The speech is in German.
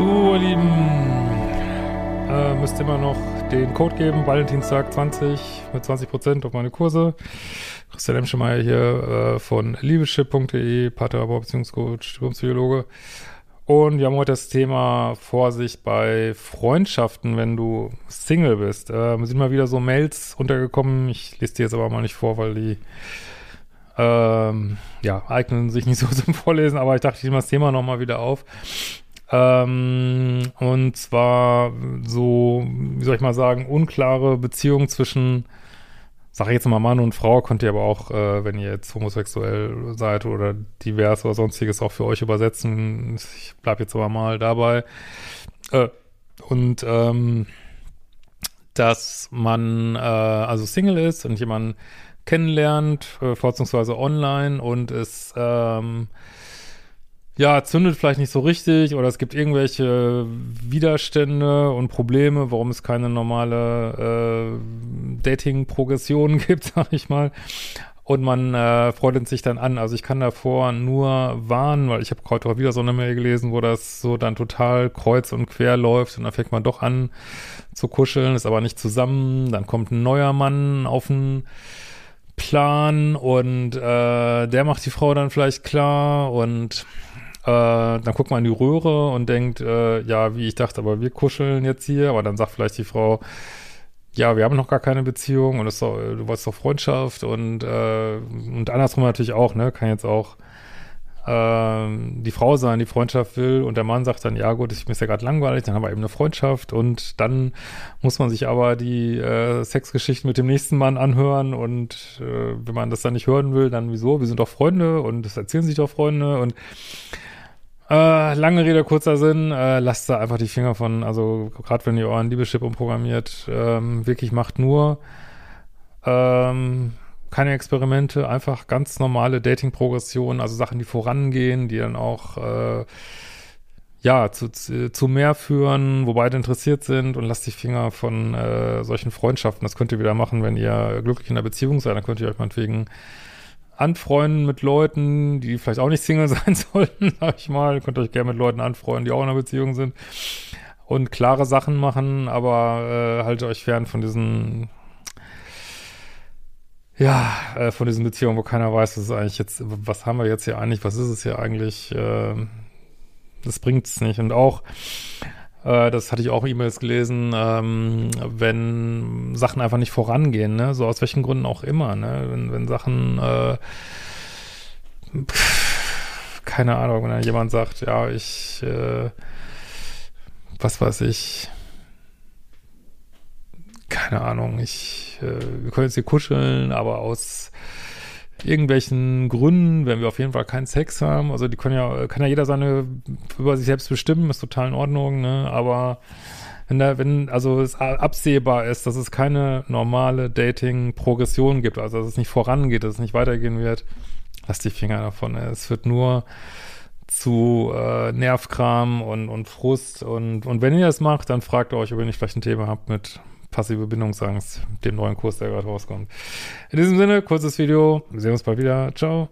So, ihr Lieben, äh, müsst immer noch den Code geben, Valentinstag 20 mit 20% auf meine Kurse. Christian Emschemeyer hier äh, von liebeschip.de, Paartherapeut, Beziehungscoach, Psychologe. Und wir haben heute das Thema Vorsicht bei Freundschaften, wenn du Single bist. Äh, sind mal wieder so Mails untergekommen. Ich lese die jetzt aber mal nicht vor, weil die ähm, ja, eignen sich nicht so zum Vorlesen, aber ich dachte, ich nehme das Thema nochmal wieder auf. Ähm, und zwar so, wie soll ich mal sagen, unklare Beziehungen zwischen, sag ich jetzt mal Mann und Frau, könnt ihr aber auch, äh, wenn ihr jetzt homosexuell seid oder divers oder sonstiges, auch für euch übersetzen. Ich bleib jetzt aber mal dabei. Äh, und ähm, dass man äh, also Single ist und jemanden kennenlernt, äh, vorzugsweise online und es ähm, ja, zündet vielleicht nicht so richtig oder es gibt irgendwelche Widerstände und Probleme, warum es keine normale äh, Dating-Progression gibt, sag ich mal. Und man äh, freut sich dann an. Also ich kann davor nur warnen, weil ich habe heute auch wieder so eine Mail gelesen, wo das so dann total kreuz und quer läuft und dann fängt man doch an zu kuscheln, ist aber nicht zusammen. Dann kommt ein neuer Mann auf den Plan und äh, der macht die Frau dann vielleicht klar und dann guckt man in die Röhre und denkt, äh, ja, wie ich dachte, aber wir kuscheln jetzt hier, aber dann sagt vielleicht die Frau, ja, wir haben noch gar keine Beziehung und doch, du wolltest doch Freundschaft und, äh, und andersrum natürlich auch, ne, kann jetzt auch ähm, die Frau sein, die Freundschaft will und der Mann sagt dann, ja gut, ich bin ja gerade langweilig, dann haben wir eben eine Freundschaft und dann muss man sich aber die äh, Sexgeschichten mit dem nächsten Mann anhören und äh, wenn man das dann nicht hören will, dann wieso? Wir sind doch Freunde und das erzählen sich doch Freunde und äh, lange Rede, kurzer Sinn, äh, lasst da einfach die Finger von, also gerade wenn ihr euren Liebeschip umprogrammiert, ähm, wirklich macht nur ähm, keine Experimente, einfach ganz normale Dating-Progression, also Sachen, die vorangehen, die dann auch äh, ja zu, zu mehr führen, wo beide interessiert sind und lasst die Finger von äh, solchen Freundschaften. Das könnt ihr wieder machen, wenn ihr glücklich in der Beziehung seid, dann könnt ihr euch meinetwegen anfreunden mit Leuten, die vielleicht auch nicht Single sein sollten, sag ich mal. Ihr könnt euch gerne mit Leuten anfreunden, die auch in einer Beziehung sind und klare Sachen machen, aber äh, haltet euch fern von diesen ja, äh, von diesen Beziehungen, wo keiner weiß, was ist eigentlich jetzt, was haben wir jetzt hier eigentlich, was ist es hier eigentlich, äh, das bringt's nicht. Und auch, das hatte ich auch E-Mails gelesen, ähm, wenn Sachen einfach nicht vorangehen, ne, so aus welchen Gründen auch immer, ne, wenn, wenn Sachen, äh, pff, keine Ahnung, wenn jemand sagt, ja, ich, äh, was weiß ich, keine Ahnung, ich, äh, wir können jetzt hier kuscheln, aber aus irgendwelchen Gründen, wenn wir auf jeden Fall keinen Sex haben, also die können ja, kann ja jeder seine, über sich selbst bestimmen, ist total in Ordnung, ne, aber wenn da, wenn, also es absehbar ist, dass es keine normale Dating-Progression gibt, also dass es nicht vorangeht, dass es nicht weitergehen wird, lasst die Finger davon, ne? es wird nur zu äh, Nervkram und, und Frust und, und wenn ihr das macht, dann fragt euch, ob ihr nicht vielleicht ein Thema habt mit passive Bindungsangst, dem neuen Kurs, der gerade rauskommt. In diesem Sinne, kurzes Video. Wir sehen uns bald wieder. Ciao.